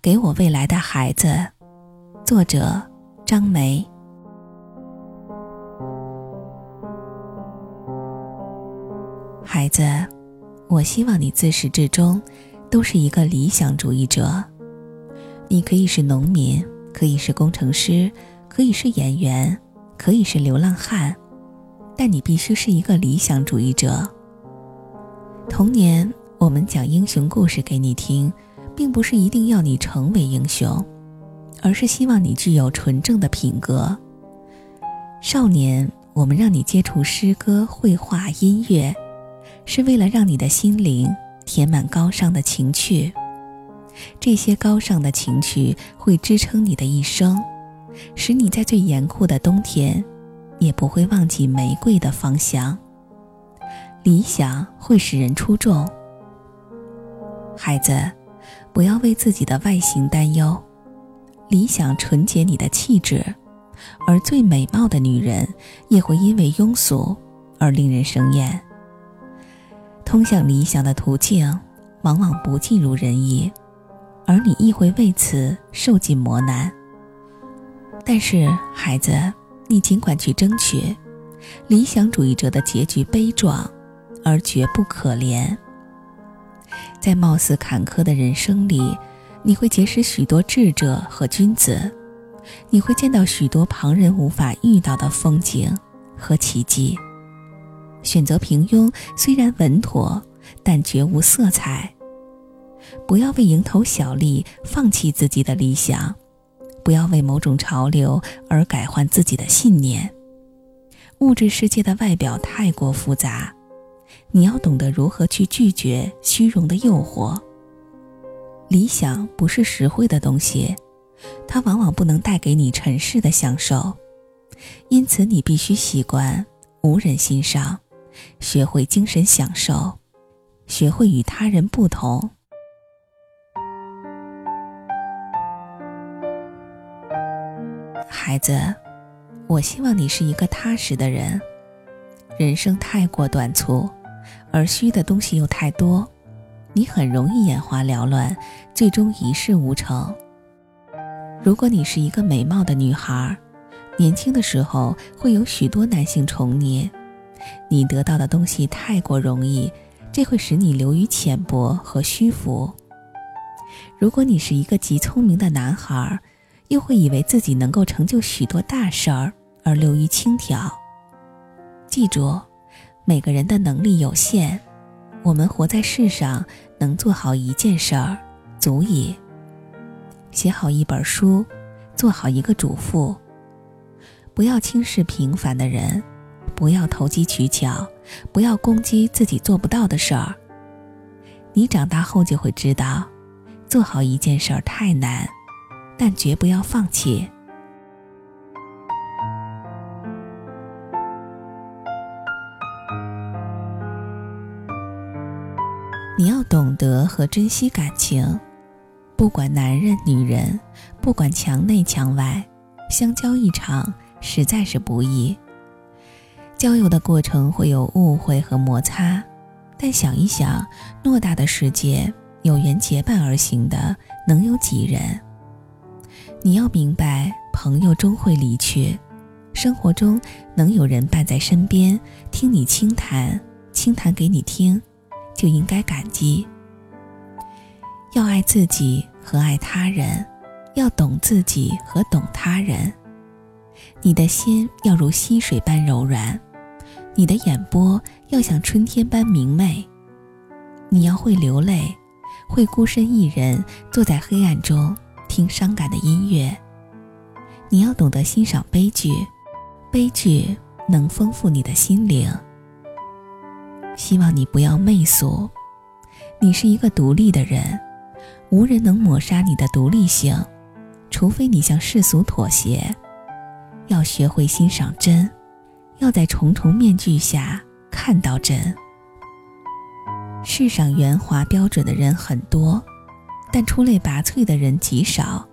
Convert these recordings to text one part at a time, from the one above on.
给我未来的孩子，作者张梅。孩子，我希望你自始至终都是一个理想主义者。你可以是农民，可以是工程师，可以是演员，可以是流浪汉，但你必须是一个理想主义者。童年，我们讲英雄故事给你听。并不是一定要你成为英雄，而是希望你具有纯正的品格。少年，我们让你接触诗歌、绘画、音乐，是为了让你的心灵填满高尚的情趣。这些高尚的情趣会支撑你的一生，使你在最严酷的冬天，也不会忘记玫瑰的芳香。理想会使人出众，孩子。不要为自己的外形担忧，理想纯洁你的气质，而最美貌的女人也会因为庸俗而令人生厌。通向理想的途径往往不尽如人意，而你亦会为此受尽磨难。但是，孩子，你尽管去争取。理想主义者的结局悲壮，而绝不可怜。在貌似坎坷的人生里，你会结识许多智者和君子，你会见到许多旁人无法遇到的风景和奇迹。选择平庸虽然稳妥，但绝无色彩。不要为蝇头小利放弃自己的理想，不要为某种潮流而改换自己的信念。物质世界的外表太过复杂。你要懂得如何去拒绝虚荣的诱惑。理想不是实惠的东西，它往往不能带给你尘世的享受，因此你必须习惯无人欣赏，学会精神享受，学会与他人不同。孩子，我希望你是一个踏实的人。人生太过短促。而虚的东西又太多，你很容易眼花缭乱，最终一事无成。如果你是一个美貌的女孩，年轻的时候会有许多男性宠溺，你得到的东西太过容易，这会使你流于浅薄和虚浮。如果你是一个极聪明的男孩，又会以为自己能够成就许多大事儿而流于轻佻。记住。每个人的能力有限，我们活在世上，能做好一件事儿，足以写好一本书，做好一个主妇。不要轻视平凡的人，不要投机取巧，不要攻击自己做不到的事儿。你长大后就会知道，做好一件事儿太难，但绝不要放弃。懂得和珍惜感情，不管男人女人，不管墙内墙外，相交一场实在是不易。交友的过程会有误会和摩擦，但想一想，偌大的世界，有缘结伴而行的能有几人？你要明白，朋友终会离去，生活中能有人伴在身边，听你倾谈，倾谈给你听。就应该感激。要爱自己和爱他人，要懂自己和懂他人。你的心要如溪水般柔软，你的眼波要像春天般明媚。你要会流泪，会孤身一人坐在黑暗中听伤感的音乐。你要懂得欣赏悲剧，悲剧能丰富你的心灵。希望你不要媚俗，你是一个独立的人，无人能抹杀你的独立性，除非你向世俗妥协。要学会欣赏真，要在重重面具下看到真。世上圆滑标准的人很多，但出类拔萃的人极少，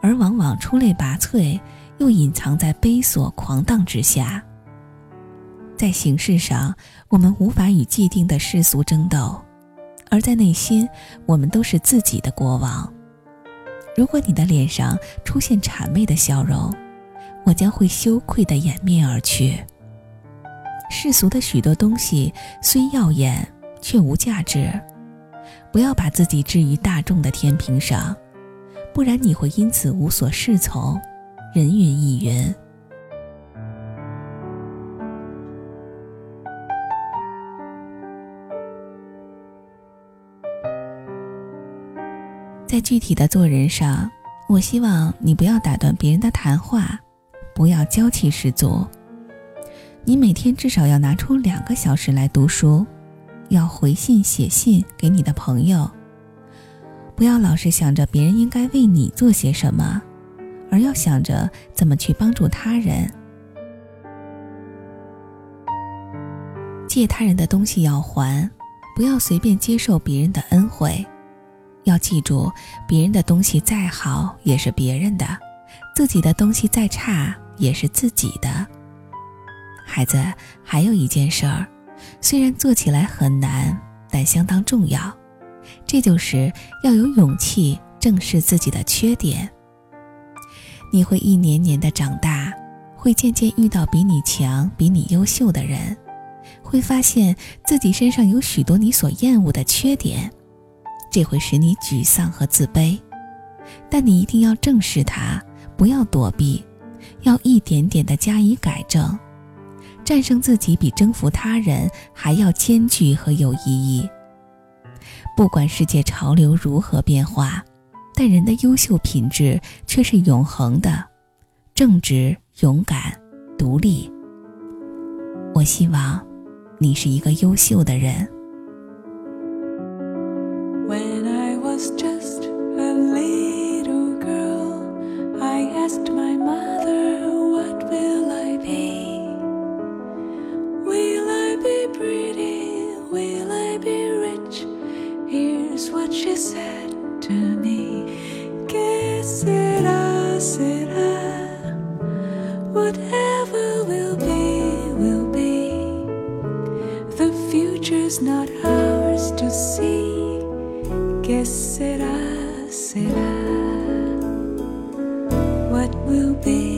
而往往出类拔萃又隐藏在卑琐狂荡之下。在形式上，我们无法与既定的世俗争斗；而在内心，我们都是自己的国王。如果你的脸上出现谄媚的笑容，我将会羞愧地掩面而去。世俗的许多东西虽耀眼，却无价值。不要把自己置于大众的天平上，不然你会因此无所适从，人云亦云。在具体的做人上，我希望你不要打断别人的谈话，不要娇气十足。你每天至少要拿出两个小时来读书。要回信写信给你的朋友，不要老是想着别人应该为你做些什么，而要想着怎么去帮助他人。借他人的东西要还，不要随便接受别人的恩惠。要记住，别人的东西再好也是别人的，自己的东西再差也是自己的。孩子，还有一件事儿。虽然做起来很难，但相当重要。这就是要有勇气正视自己的缺点。你会一年年的长大，会渐渐遇到比你强、比你优秀的人，会发现自己身上有许多你所厌恶的缺点，这会使你沮丧和自卑。但你一定要正视它，不要躲避，要一点点的加以改正。战胜自己比征服他人还要艰巨和有意义。不管世界潮流如何变化，但人的优秀品质却是永恒的：正直、勇敢、独立。我希望你是一个优秀的人。Whatever will be, will be. The future's not ours to see. Que será, será. What will be,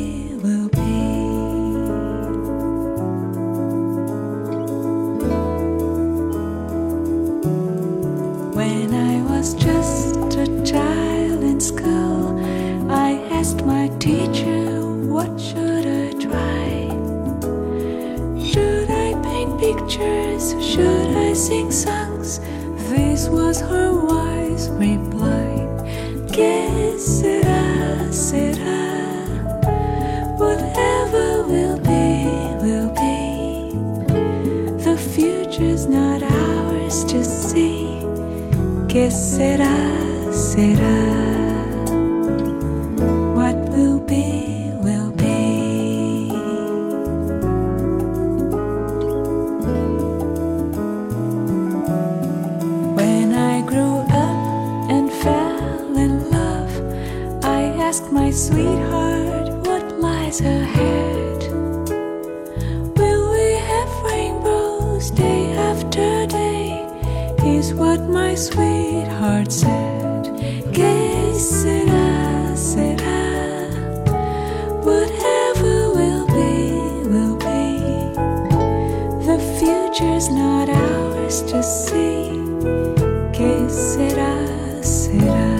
pictures? Should I sing songs? This was her wise reply. Que será, será. Whatever will be, will be. The future's not ours to see. Que será, será. Sweetheart what lies ahead. Will we have rainbows day after day? Is what my sweetheart said. Que será, será. Whatever will be, will be. The future's not ours to see. Que será, será.